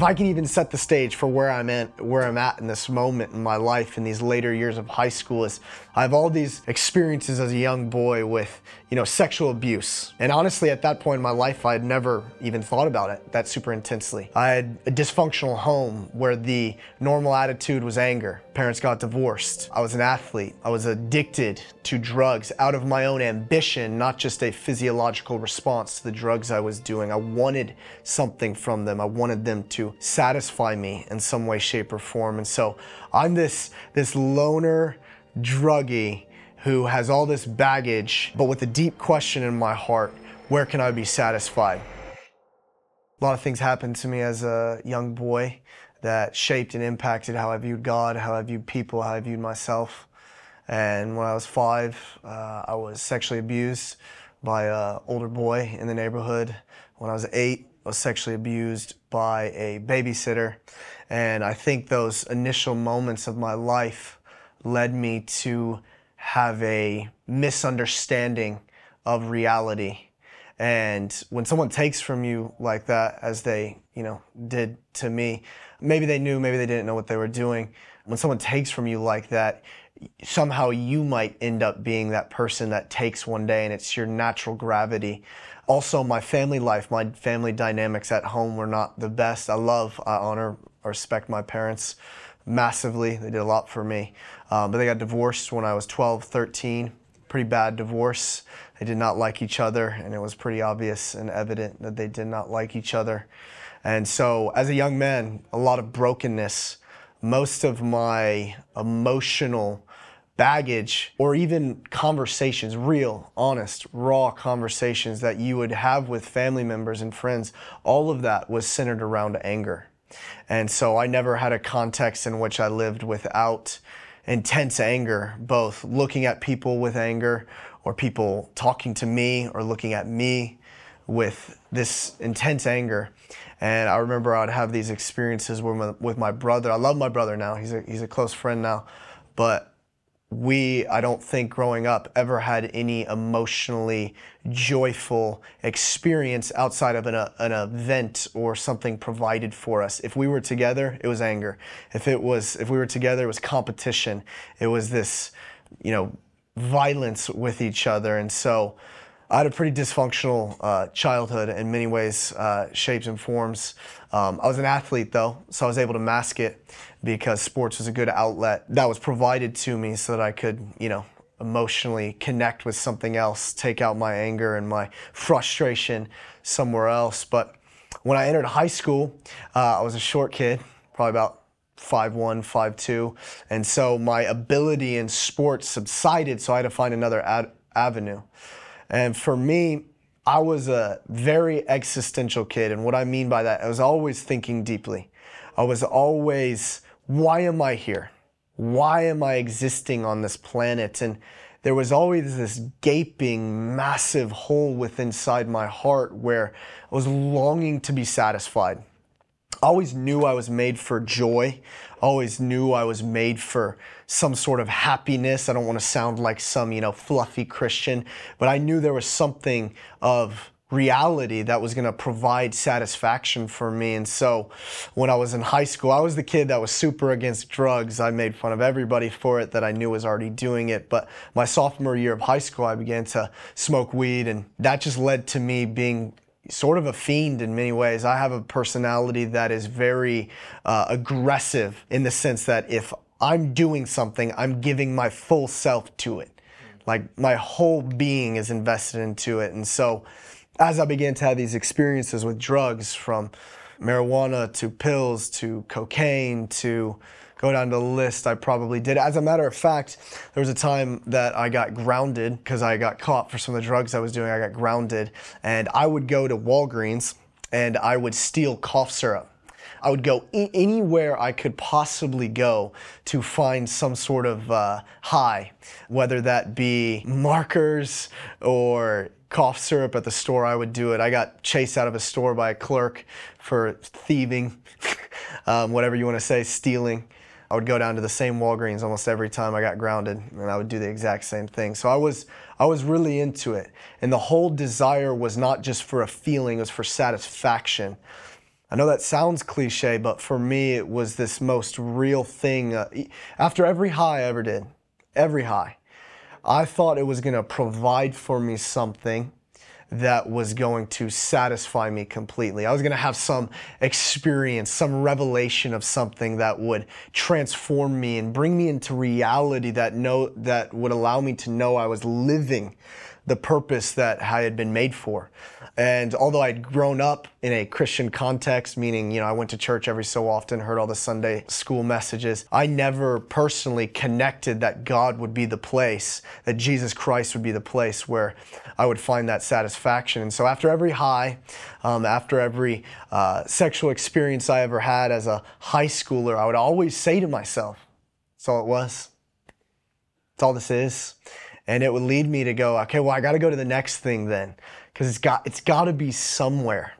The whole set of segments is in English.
if I can even set the stage for where I'm at, where I'm at in this moment in my life in these later years of high school is I have all these experiences as a young boy with, you know, sexual abuse. And honestly, at that point in my life, I had never even thought about it that super intensely. I had a dysfunctional home where the normal attitude was anger. Parents got divorced. I was an athlete. I was addicted to drugs out of my own ambition, not just a physiological response to the drugs I was doing. I wanted something from them. I wanted them to satisfy me in some way, shape, or form. And so I'm this this loner druggie who has all this baggage, but with a deep question in my heart where can I be satisfied? A lot of things happened to me as a young boy that shaped and impacted how I viewed God, how I viewed people, how I viewed myself. And when I was five, uh, I was sexually abused by an older boy in the neighborhood. When I was eight, I was sexually abused by a babysitter. And I think those initial moments of my life led me to have a misunderstanding of reality. And when someone takes from you like that, as they, you know, did to me, maybe they knew, maybe they didn't know what they were doing. When someone takes from you like that, somehow you might end up being that person that takes one day and it's your natural gravity. Also, my family life, my family dynamics at home were not the best. I love, I honor, I respect my parents massively. They did a lot for me. Um, but they got divorced when I was 12, 13. Pretty bad divorce. They did not like each other, and it was pretty obvious and evident that they did not like each other. And so, as a young man, a lot of brokenness. Most of my emotional baggage or even conversations, real, honest, raw conversations that you would have with family members and friends, all of that was centered around anger. And so I never had a context in which I lived without intense anger, both looking at people with anger or people talking to me or looking at me with this intense anger. And I remember I'd have these experiences with my, with my brother. I love my brother now. He's a, he's a close friend now. But we, I don't think growing up, ever had any emotionally joyful experience outside of an, a, an event or something provided for us. If we were together, it was anger. If it was, if we were together, it was competition. It was this, you know, violence with each other. And so I had a pretty dysfunctional uh, childhood in many ways, uh, shapes and forms. Um, I was an athlete though, so I was able to mask it because sports was a good outlet that was provided to me so that I could, you know, emotionally connect with something else, take out my anger and my frustration somewhere else. But when I entered high school, uh, I was a short kid, probably about 5'1, 5'2. And so my ability in sports subsided, so I had to find another ad- avenue. And for me, I was a very existential kid. And what I mean by that, I was always thinking deeply. I was always, why am I here? Why am I existing on this planet? And there was always this gaping, massive hole within inside my heart where I was longing to be satisfied. I always knew I was made for joy. Always knew I was made for some sort of happiness. I don't want to sound like some, you know, fluffy Christian, but I knew there was something of reality that was going to provide satisfaction for me. And so when I was in high school, I was the kid that was super against drugs. I made fun of everybody for it that I knew was already doing it. But my sophomore year of high school, I began to smoke weed, and that just led to me being sort of a fiend in many ways. I have a personality that is very uh, aggressive in the sense that if I'm doing something, I'm giving my full self to it. Like my whole being is invested into it. And so as I began to have these experiences with drugs from marijuana to pills to cocaine to go down the list, I probably did. As a matter of fact, there was a time that I got grounded because I got caught for some of the drugs I was doing. I got grounded, and I would go to Walgreens and I would steal cough syrup. I would go anywhere I could possibly go to find some sort of uh, high, whether that be markers or cough syrup at the store. I would do it. I got chased out of a store by a clerk for thieving, um, whatever you want to say, stealing. I would go down to the same Walgreens almost every time I got grounded, and I would do the exact same thing. So I was, I was really into it, and the whole desire was not just for a feeling; it was for satisfaction. I know that sounds cliche, but for me, it was this most real thing. Uh, after every high I ever did, every high, I thought it was to provide for me something that was going to satisfy me completely. I was going to have some experience, some revelation of something that would transform me and bring me into reality that know that would allow me to know I was living the purpose that I had been made for. And although I'd grown up in a Christian context, meaning, you know, I went to church every so often, heard all the Sunday school messages, I never personally connected that God would be the place, that Jesus Christ would be the place where I would find that satisfaction. And so after every high, um, after every uh, sexual experience I ever had as a high schooler, I would always say to myself, that's all it was. That's all this is and it would lead me to go, okay, well, I got to go to the next thing then, because it's got it's got to be somewhere.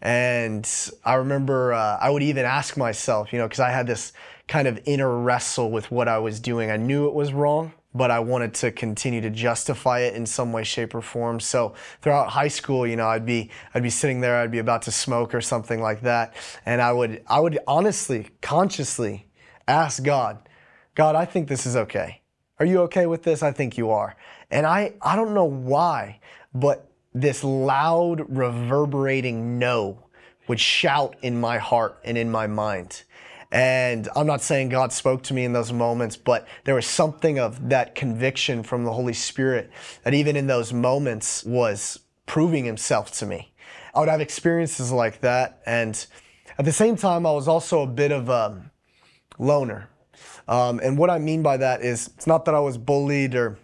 And I remember uh, I would even ask myself, you know, because I had this kind of inner wrestle with what I was doing. I knew it was wrong, but I wanted to continue to justify it in some way, shape, or form. So throughout high school, you know, I'd be I'd be sitting there, I'd be about to smoke or something like that, and I would I would honestly, consciously ask God, God, I think this is okay. Are you okay with this? I think you are. And I, I don't know why, but this loud, reverberating no would shout in my heart and in my mind. And I'm not saying God spoke to me in those moments, but there was something of that conviction from the Holy Spirit that even in those moments was proving himself to me. I would have experiences like that. And at the same time, I was also a bit of a loner. Um, and what I mean by that is it's not that I was bullied or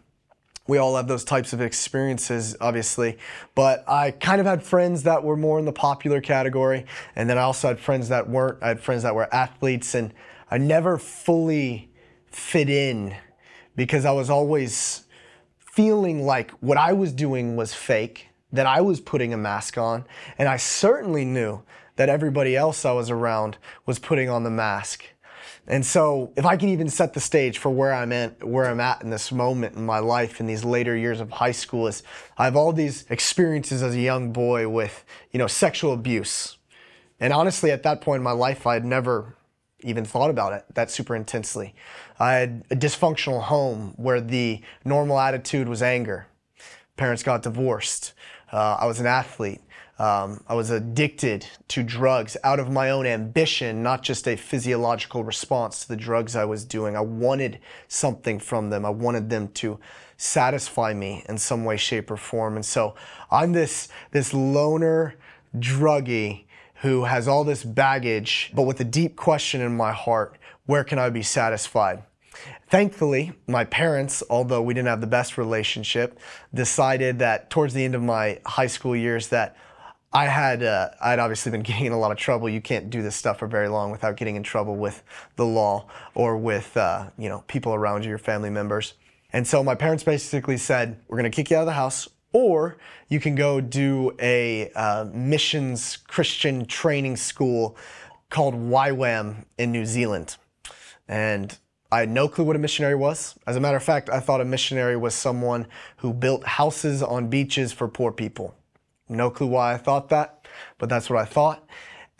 we all have those types of experiences, obviously. But I kind of had friends that were more in the popular category. And then I also had friends that weren't. I had friends that were athletes. And I never fully fit in because I was always feeling like what I was doing was fake, that I was putting a mask on. And I certainly knew that everybody else I was around was putting on the mask. And so if I can even set the stage for where I'm at, where I'm at in this moment in my life in these later years of high school is I have all these experiences as a young boy with, you know, sexual abuse. And honestly, at that point in my life, I had never even thought about it that super intensely. I had a dysfunctional home where the normal attitude was anger. Parents got divorced. Uh, I was an athlete. Um, I was addicted to drugs out of my own ambition, not just a physiological response to the drugs I was doing. I wanted something from them. I wanted them to satisfy me in some way, shape, or form. And so I'm this, this loner druggie who has all this baggage, but with a deep question in my heart where can I be satisfied? Thankfully, my parents, although we didn't have the best relationship, decided that towards the end of my high school years that I had uh, I'd obviously been getting in a lot of trouble. You can't do this stuff for very long without getting in trouble with the law or with uh, you know people around you, your family members. And so my parents basically said, "We're going to kick you out of the house, or you can go do a uh, missions Christian training school called YWAM in New Zealand." And I had no clue what a missionary was. As a matter of fact, I thought a missionary was someone who built houses on beaches for poor people. No clue why I thought that, but that's what I thought.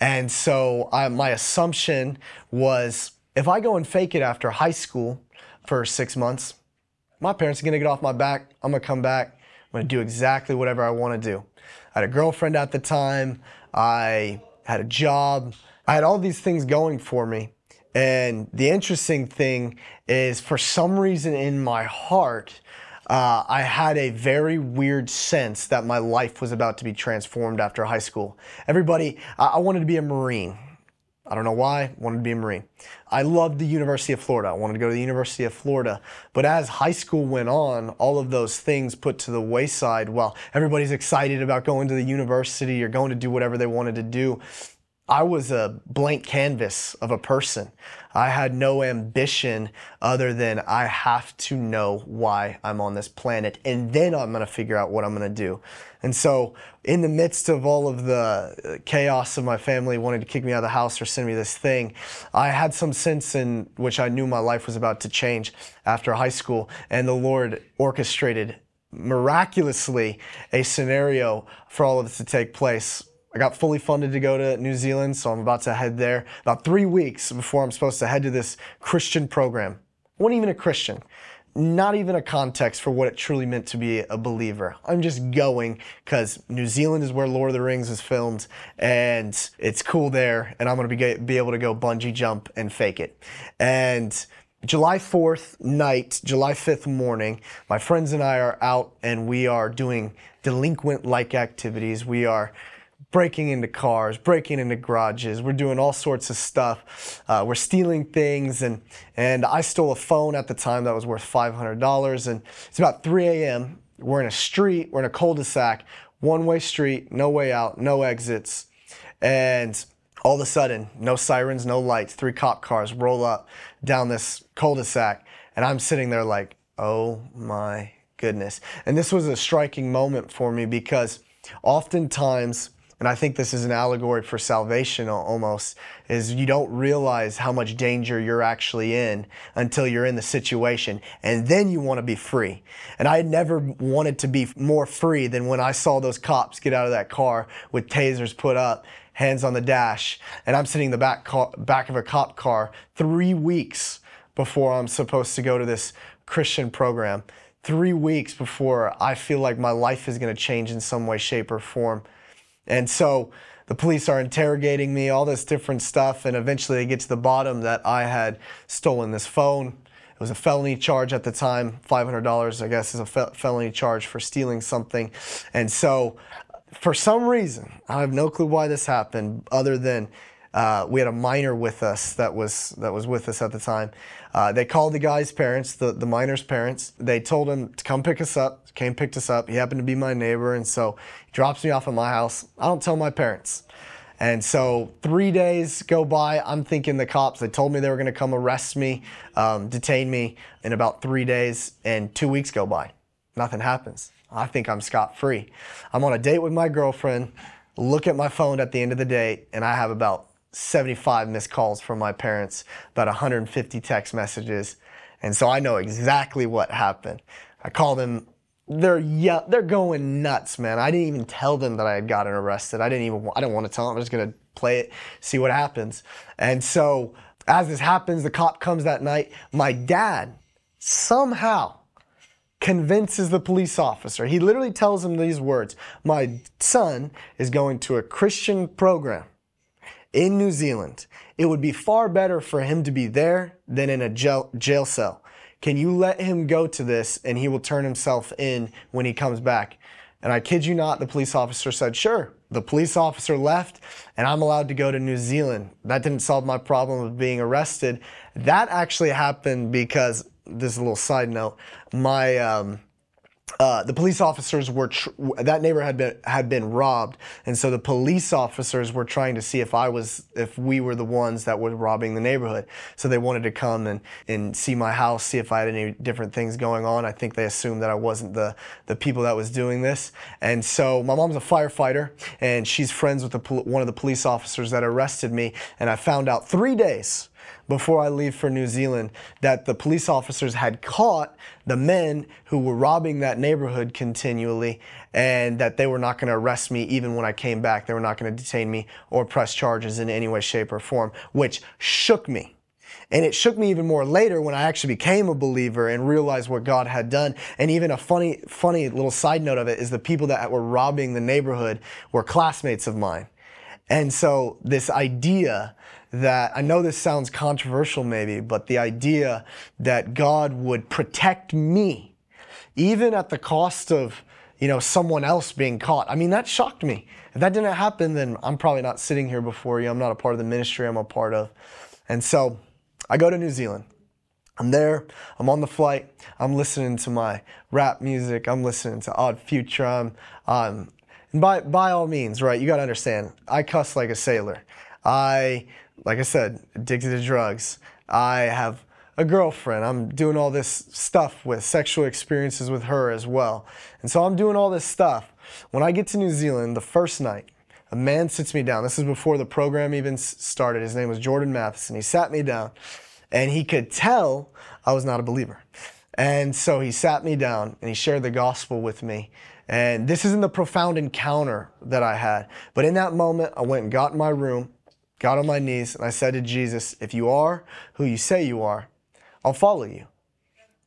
And so I, my assumption was if I go and fake it after high school for six months, my parents are gonna get off my back. I'm gonna come back. I'm gonna do exactly whatever I wanna do. I had a girlfriend at the time. I had a job. I had all these things going for me. And the interesting thing is, for some reason in my heart, uh, I had a very weird sense that my life was about to be transformed after high school. Everybody, I, I wanted to be a Marine. I don't know why, wanted to be a Marine. I loved the University of Florida. I wanted to go to the University of Florida. But as high school went on, all of those things put to the wayside. Well, everybody's excited about going to the university or going to do whatever they wanted to do. I was a blank canvas of a person. I had no ambition other than I have to know why I'm on this planet and then I'm going to figure out what I'm going to do. And so, in the midst of all of the uh, chaos of my family wanting to kick me out of the house or send me this thing, I had some sense in which I knew my life was about to change after high school and the Lord orchestrated miraculously a scenario for all of this to take place I got fully funded to go to New Zealand, so I'm about to head there about three weeks before I'm supposed to head to this Christian program. I wasn't even a Christian, not even a context for what it truly meant to be a believer. I'm just going because New Zealand is where Lord of the Rings is filmed, and it's cool there, and I'm gonna be, be able to go bungee jump and fake it. And July 4th night, July 5th morning, my friends and I are out and we are doing delinquent like activities. We are breaking into cars, breaking into garages. We're doing all sorts of stuff. Uh, we're stealing things, and and I stole a phone at the time that was worth $500. And it's about 3 a.m. We're in a street. We're in a cul-de-sac, one-way street, no way out, no exits, and all of a sudden, no sirens, no lights. Three cop cars roll up down this cul-de-sac, and I'm sitting there like, oh my goodness. And this was a striking moment for me because oftentimes and I think this is an allegory for salvation almost, is you don't realize how much danger you're actually in until you're in the situation. And then you want to be free. And I never wanted to be more free than when I saw those cops get out of that car with tasers put up, hands on the dash. And I'm sitting in the back, car, back of a cop car three weeks before I'm supposed to go to this Christian program. Three weeks before I feel like my life is going to change in some way, shape, or form. And so the police are interrogating me, all this different stuff, and eventually they get to the bottom that I had stolen this phone. It was a felony charge at the time, $500, I guess, is a felony charge for stealing something. And so, for some reason, I have no clue why this happened, other than uh, we had a minor with us that was that was with us at the time. Uh, they called the guy's parents, the, the minor's parents. They told him to come pick us up. Came picked us up. He happened to be my neighbor, and so he drops me off at my house. I don't tell my parents. And so three days go by. I'm thinking the cops, they told me they were going to come arrest me, um, detain me in about three days, and two weeks go by. Nothing happens. I think I'm scot free. I'm on a date with my girlfriend, look at my phone at the end of the day, and I have about 75 missed calls from my parents, about 150 text messages. And so I know exactly what happened. I call them. They're yeah, they're going nuts, man. I didn't even tell them that I had gotten arrested. I didn't even I didn't want to tell them. I'm just gonna play it, see what happens. And so as this happens, the cop comes that night. My dad somehow convinces the police officer. He literally tells him these words: "My son is going to a Christian program." In New Zealand. It would be far better for him to be there than in a jail, jail cell. Can you let him go to this and he will turn himself in when he comes back? And I kid you not, the police officer said, sure. The police officer left and I'm allowed to go to New Zealand. That didn't solve my problem of being arrested. That actually happened because, this is a little side note, my, um, uh, the police officers were tr- that neighbor had been had been robbed, and so the police officers were trying to see if I was if we were the ones that were robbing the neighborhood. So they wanted to come and, and see my house, see if I had any different things going on. I think they assumed that I wasn't the the people that was doing this, and so my mom's a firefighter, and she's friends with the, one of the police officers that arrested me, and I found out three days before I leave for New Zealand that the police officers had caught the men who were robbing that neighborhood continually and that they were not going to arrest me even when I came back. They were not going to detain me or press charges in any way, shape, or form, which shook me. And it shook me even more later when I actually became a believer and realized what God had done. And even a funny, funny little side note of it is the people that were robbing the neighborhood were classmates of mine. And so this idea that I know this sounds controversial maybe, but the idea that God would protect me, even at the cost of, you know, someone else being caught. I mean, that shocked me. If that didn't happen, then I'm probably not sitting here before you. I'm not a part of the ministry I'm a part of. And so I go to New Zealand. I'm there, I'm on the flight, I'm listening to my rap music, I'm listening to Odd Future, I'm, um, by, by all means, right, you gotta understand, I cuss like a sailor. I like I said, addicted to drugs. I have a girlfriend. I'm doing all this stuff with sexual experiences with her as well. And so I'm doing all this stuff. When I get to New Zealand the first night, a man sits me down. This is before the program even started. His name was Jordan Matheson. He sat me down and he could tell I was not a believer. And so he sat me down and he shared the gospel with me. And this isn't the profound encounter that I had. But in that moment, I went and got in my room, got on my knees, and I said to Jesus, If you are who you say you are, I'll follow you.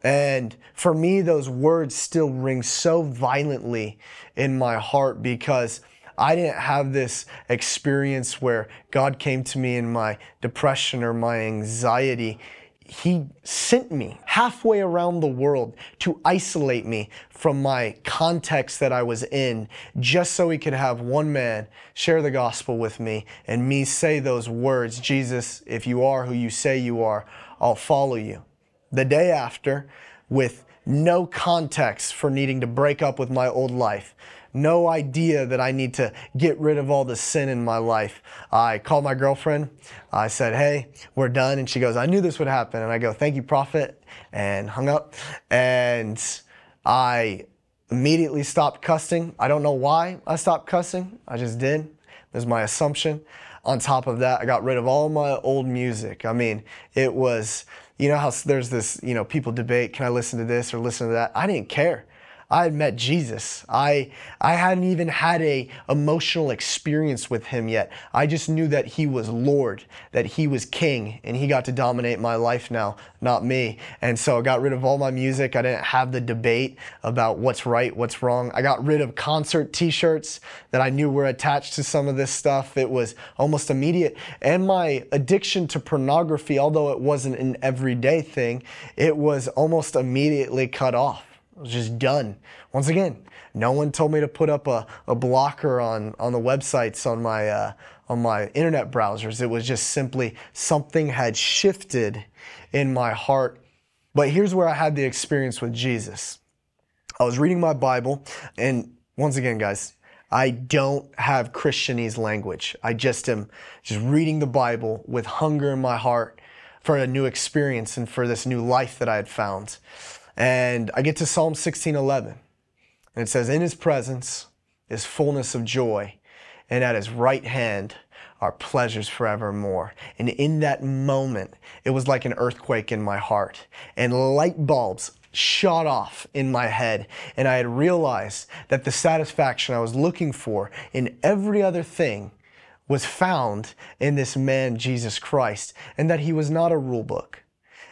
And for me, those words still ring so violently in my heart because I didn't have this experience where God came to me in my depression or my anxiety. He sent me halfway around the world to isolate me from my context that I was in, just so He could have one man share the gospel with me and me say those words Jesus, if you are who you say you are, I'll follow you. The day after, with no context for needing to break up with my old life, no idea that I need to get rid of all the sin in my life. I called my girlfriend. I said, Hey, we're done. And she goes, I knew this would happen. And I go, Thank you, prophet, and hung up. And I immediately stopped cussing. I don't know why I stopped cussing. I just did. Was my assumption. On top of that, I got rid of all my old music. I mean, it was, you know how there's this, you know, people debate, can I listen to this or listen to that? I didn't care. I had met Jesus. I I hadn't even had a emotional experience with him yet. I just knew that he was Lord, that he was king, and he got to dominate my life now, not me. And so I got rid of all my music. I didn't have the debate about what's right, what's wrong. I got rid of concert t-shirts that I knew were attached to some of this stuff. It was almost immediate. And my addiction to pornography, although it wasn't an everyday thing, it was almost immediately cut off. Was just done. Once again, no one told me to put up a, a blocker on, on the websites on my, uh, on my internet browsers. It was just simply something had shifted in my heart. But here's where I had the experience with Jesus. I was reading my Bible, and once again, guys, I don't have Christianese language. I just am just reading the Bible with hunger in my heart for a new experience and for this new life that I had found. And I get to Psalm 16:11. And it says, In his presence is fullness of joy, and at his right hand are pleasures forevermore. And in that moment, it was like an earthquake in my heart, and light bulbs shot off in my head. And I had realized that the satisfaction I was looking for in every other thing was found in this man, Jesus Christ, and that he was not a rule book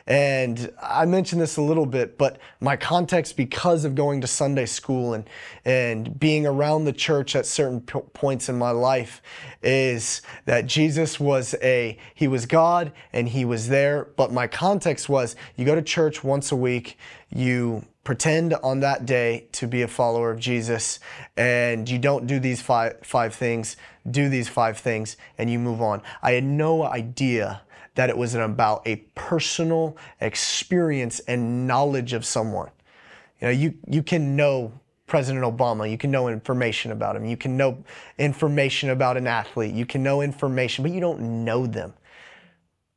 and I mentioned this a little bit, but my context because of going to Sunday school and, and being around the church at certain p- points in my life is that Jesus was a, he was God and he was there. But my context was you go to church once a week, you pretend on that day to be a follower of Jesus and you don't do these five, five things, do these five things, and you move on. I had no idea that it was about a personal experience and knowledge of someone. You know, you, you can know President Obama, you can know information about him, you can know information about an athlete, you can know information, but you don't know them.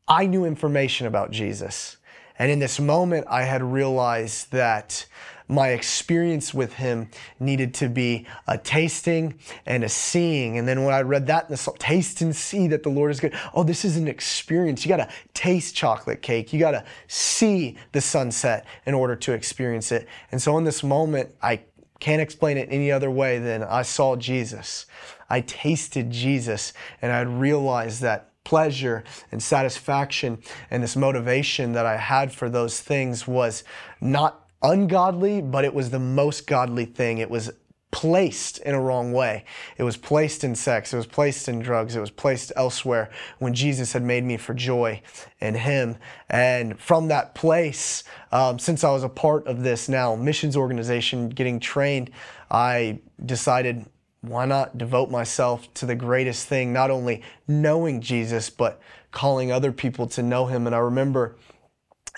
I knew information about Jesus. And in this moment, I had realized that my experience with him needed to be a tasting and a seeing. And then when I read that in the song, taste and see that the Lord is good. Oh, this is an experience. You got to taste chocolate cake. You got to see the sunset in order to experience it. And so in this moment, I can't explain it any other way than I saw Jesus. I tasted Jesus and I realized that pleasure and satisfaction and this motivation that I had for those things was not ungodly, but it was the most godly thing. It was placed in a wrong way. It was placed in sex, it was placed in drugs, it was placed elsewhere when Jesus had made me for joy in Him. And from that place, um, since I was a part of this now missions organization getting trained, I decided why not devote myself to the greatest thing, not only knowing Jesus, but calling other people to know Him. And I remember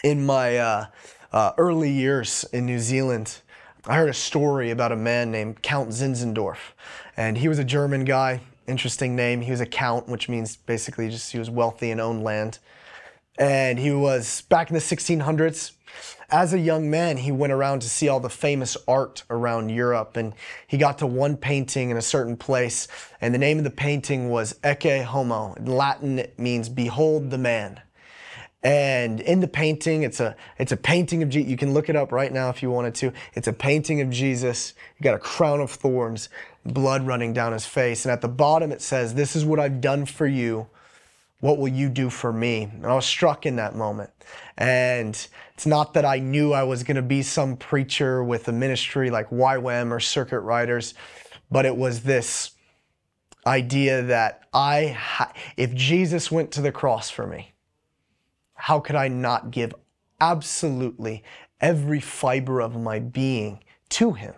in my uh, uh, early years in New Zealand, I heard a story about a man named Count Zinzendorf. And he was a German guy, interesting name. He was a count, which means basically just he was wealthy and owned land. And he was back in the 1600s. As a young man, he went around to see all the famous art around Europe. And he got to one painting in a certain place. And the name of the painting was Ecce Homo. In Latin, it means behold the man. And in the painting, it's a it's a painting of Jesus. You can look it up right now if you wanted to. It's a painting of Jesus. You got a crown of thorns, blood running down his face, and at the bottom it says, "This is what I've done for you. What will you do for me?" And I was struck in that moment. And it's not that I knew I was going to be some preacher with a ministry like YWAM or Circuit Riders, but it was this idea that I, if Jesus went to the cross for me how could I not give absolutely every fiber of my being to Him?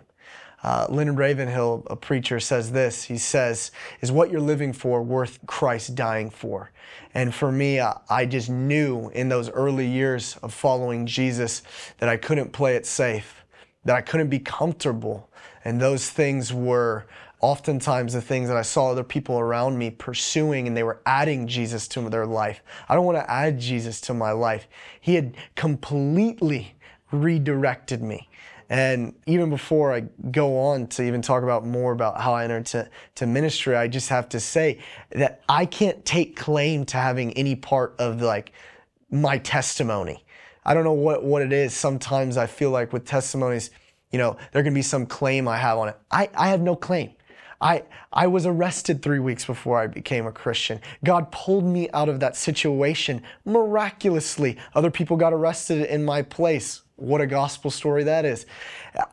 Uh, Leonard Ravenhill, a preacher, says this. He says, Is what you're living for worth Christ dying for? And for me, I, I just knew in those early years of following Jesus that I couldn't play it safe, that I couldn't be comfortable. And those things were oftentimes the things that I saw other people around me pursuing and they were adding Jesus to their life. I don't want to add Jesus to my life. He had completely redirected me. And even before I go on to even talk about more about how I entered to, to ministry, I just have to say that I can't take claim to having any part of like my testimony. I don't know what, what it is. Sometimes I feel like with testimonies, you know, there can be some claim I have on it. I, I have no claim. I, I was arrested three weeks before I became a Christian. God pulled me out of that situation miraculously. Other people got arrested in my place. What a gospel story that is.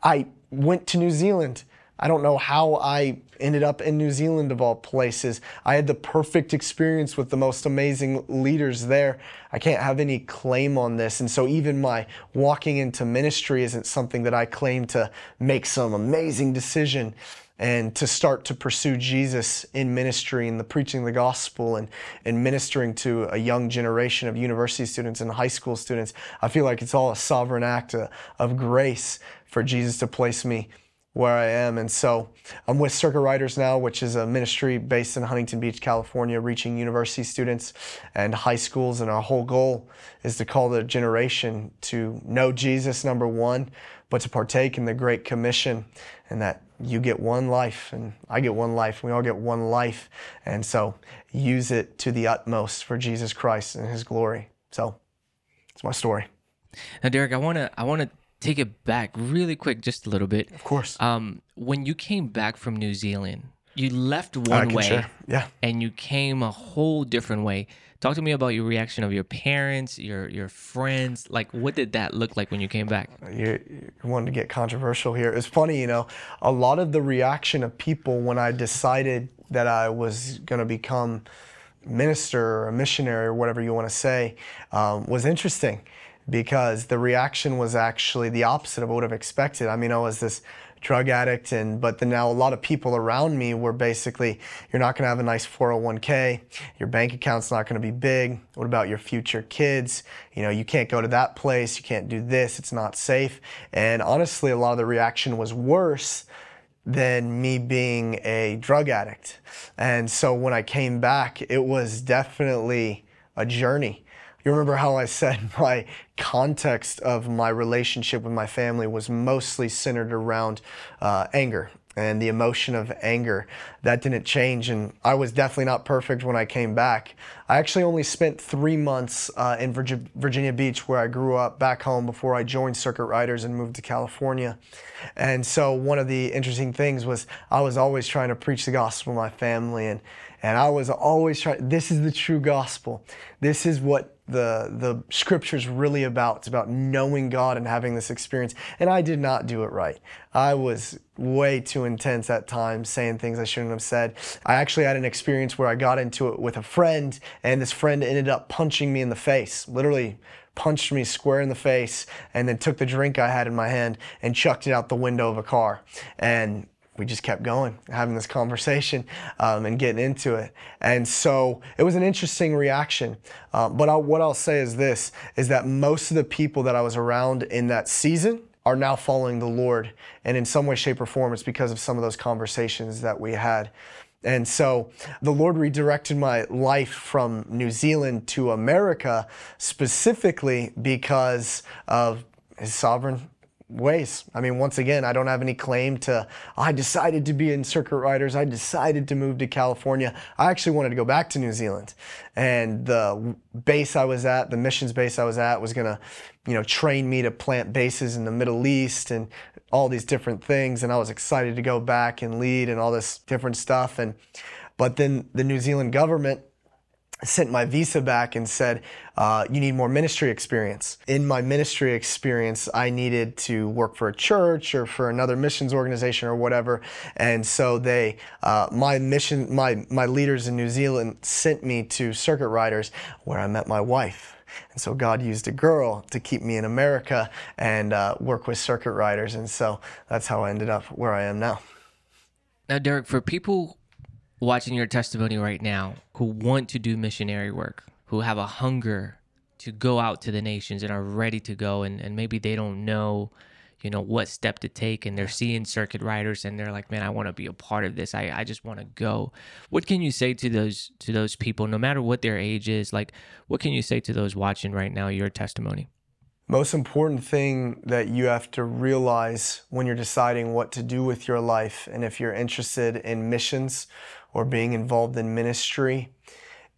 I went to New Zealand. I don't know how I ended up in New Zealand of all places. I had the perfect experience with the most amazing leaders there. I can't have any claim on this. And so even my walking into ministry isn't something that I claim to make some amazing decision and to start to pursue Jesus in ministry and the preaching of the gospel and, and ministering to a young generation of university students and high school students. I feel like it's all a sovereign act of, of grace for Jesus to place me where I am. And so I'm with Circuit Riders now, which is a ministry based in Huntington Beach, California, reaching university students and high schools. And our whole goal is to call the generation to know Jesus, number one, but to partake in the Great Commission and that you get one life and I get one life. We all get one life. And so use it to the utmost for Jesus Christ and his glory. So it's my story. Now, Derek, I want to, I want to take it back really quick, just a little bit. Of course. Um, when you came back from New Zealand, you left one way share. yeah. and you came a whole different way. Talk to me about your reaction of your parents your your friends. Like what did that look like when you came back? You, you wanted to get controversial here. It's funny you know a lot of the reaction of people when i decided that i was going to become minister or a missionary or whatever you want to say um, was interesting because the reaction was actually the opposite of what i would have expected. I mean i was this drug addict and but then now a lot of people around me were basically you're not going to have a nice 401k your bank account's not going to be big. What about your future kids? You know you can't go to that place. You can't do this. It's not safe. And honestly a lot of the reaction was worse than me being a drug addict. And so when i came back it was definitely a journey you remember how I said my context of my relationship with my family was mostly centered around uh, anger and the emotion of anger. That didn't change, and I was definitely not perfect when I came back. I actually only spent three months uh, in Virginia Beach, where I grew up back home, before I joined Circuit Riders and moved to California. And so, one of the interesting things was I was always trying to preach the gospel to my family, and and I was always trying. This is the true gospel. This is what the the scripture's really about. It's about knowing God and having this experience. And I did not do it right. I was way too intense at times, saying things I shouldn't have said. I actually had an experience where I got into it with a friend, and this friend ended up punching me in the face, literally punched me square in the face and then took the drink I had in my hand and chucked it out the window of a car. And we just kept going, having this conversation um, and getting into it. And so it was an interesting reaction. Uh, but I'll, what I'll say is this, is that most of the people that I was around in that season are now following the Lord. And in some way, shape, or form, it's because of some of those conversations that we had. And so the Lord redirected my life from New Zealand to America specifically because of his sovereign ways. I mean, once again, I don't have any claim to, I decided to be in circuit riders. I decided to move to California. I actually wanted to go back to New Zealand. And the base I was at, the missions base I was at, was going to, you know, train me to plant bases in the Middle East and all these different things. And I was excited to go back and lead and all this different stuff. And, but then the New Zealand government sent my visa back and said, uh, You need more ministry experience. In my ministry experience, I needed to work for a church or for another missions organization or whatever. And so they, uh, my mission, my, my leaders in New Zealand sent me to Circuit Riders where I met my wife. And so God used a girl to keep me in America and uh, work with circuit riders. And so that's how I ended up where I am now. Now, Derek, for people watching your testimony right now who want to do missionary work, who have a hunger to go out to the nations and are ready to go, and, and maybe they don't know, you know, what step to take, and they're seeing circuit riders and they're like, man, I want to be a part of this. I, I just want to go. What can you say to those to those people, no matter what their age is? Like, what can you say to those watching right now your testimony? Most important thing that you have to realize when you're deciding what to do with your life and if you're interested in missions or being involved in ministry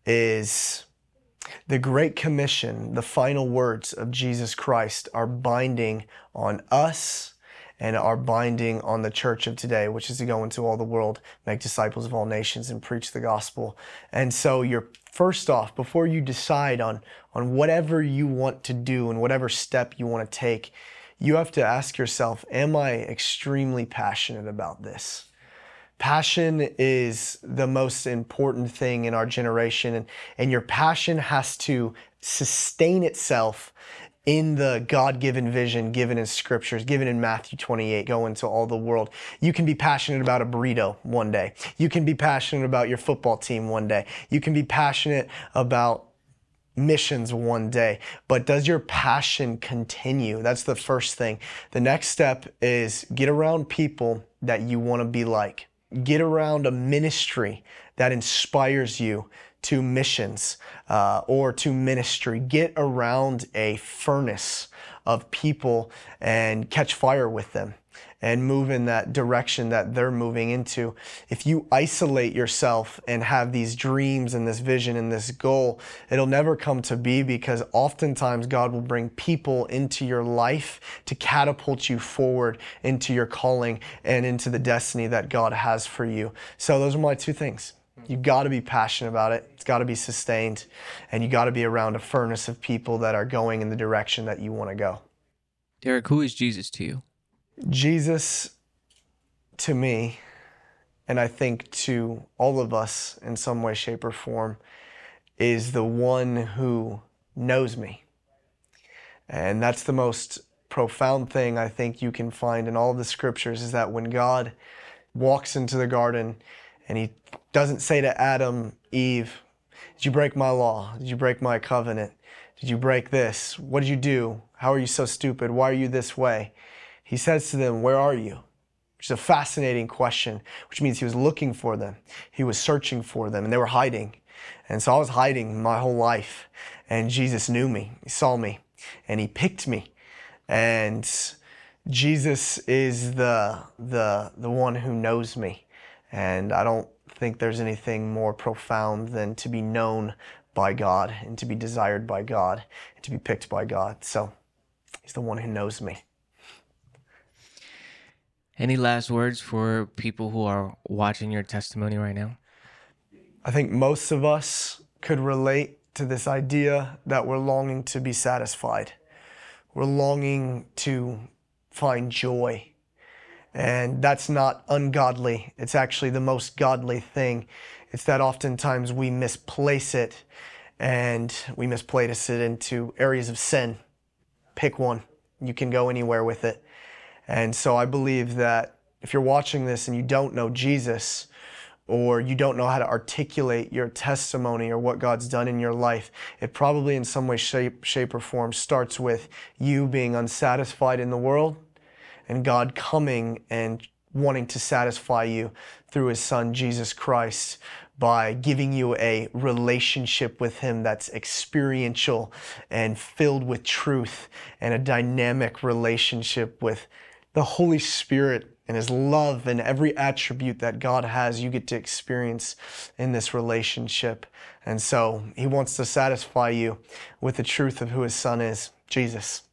is the Great Commission, the final words of Jesus Christ are binding on us and are binding on the church of today, which is to go into all the world, make disciples of all nations, and preach the gospel. And so you're first off, before you decide on, on whatever you want to do and whatever step you want to take, you have to ask yourself, am I extremely passionate about this? Passion is the most important thing in our generation, and, and your passion has to sustain itself in the God given vision given in scriptures, given in Matthew 28, go into all the world. You can be passionate about a burrito one day. You can be passionate about your football team one day. You can be passionate about missions one day. But does your passion continue? That's the first thing. The next step is get around people that you want to be like. Get around a ministry that inspires you to missions uh, or to ministry. Get around a furnace of people and catch fire with them and move in that direction that they're moving into. If you isolate yourself and have these dreams and this vision and this goal, it'll never come to be because oftentimes God will bring people into your life to catapult you forward into your calling and into the destiny that God has for you. So, those are my two things. You got to be passionate about it. It's got to be sustained. And you got to be around a furnace of people that are going in the direction that you want to go. Derek, who is Jesus to you? Jesus, to me, and I think to all of us in some way, shape, or form, is the one who knows me. And that's the most profound thing I think you can find in all the scriptures is that when God walks into the garden, and he doesn't say to Adam, Eve, Did you break my law? Did you break my covenant? Did you break this? What did you do? How are you so stupid? Why are you this way? He says to them, Where are you? Which is a fascinating question, which means he was looking for them. He was searching for them, and they were hiding. And so I was hiding my whole life. And Jesus knew me, He saw me, and He picked me. And Jesus is the, the, the one who knows me. And I don't think there's anything more profound than to be known by God and to be desired by God and to be picked by God. So he's the one who knows me. Any last words for people who are watching your testimony right now? I think most of us could relate to this idea that we're longing to be satisfied. We're longing to find joy and that's not ungodly. It's actually the most godly thing. It's that oftentimes we misplace it and we misplace it into areas of sin. Pick one. You can go anywhere with it. And so I believe that if you're watching this and you don't know Jesus, or you don't know how to articulate your testimony or what God's done in your life, it probably in some way, shape, shape, or form starts with you being unsatisfied in the world and God coming and wanting to satisfy you through his son, Jesus Christ, by giving you a relationship with him that's experiential and filled with truth and a dynamic relationship with the Holy Spirit and his love and every attribute that God has, you get to experience in this relationship. And so he wants to satisfy you with the truth of who his son is, Jesus.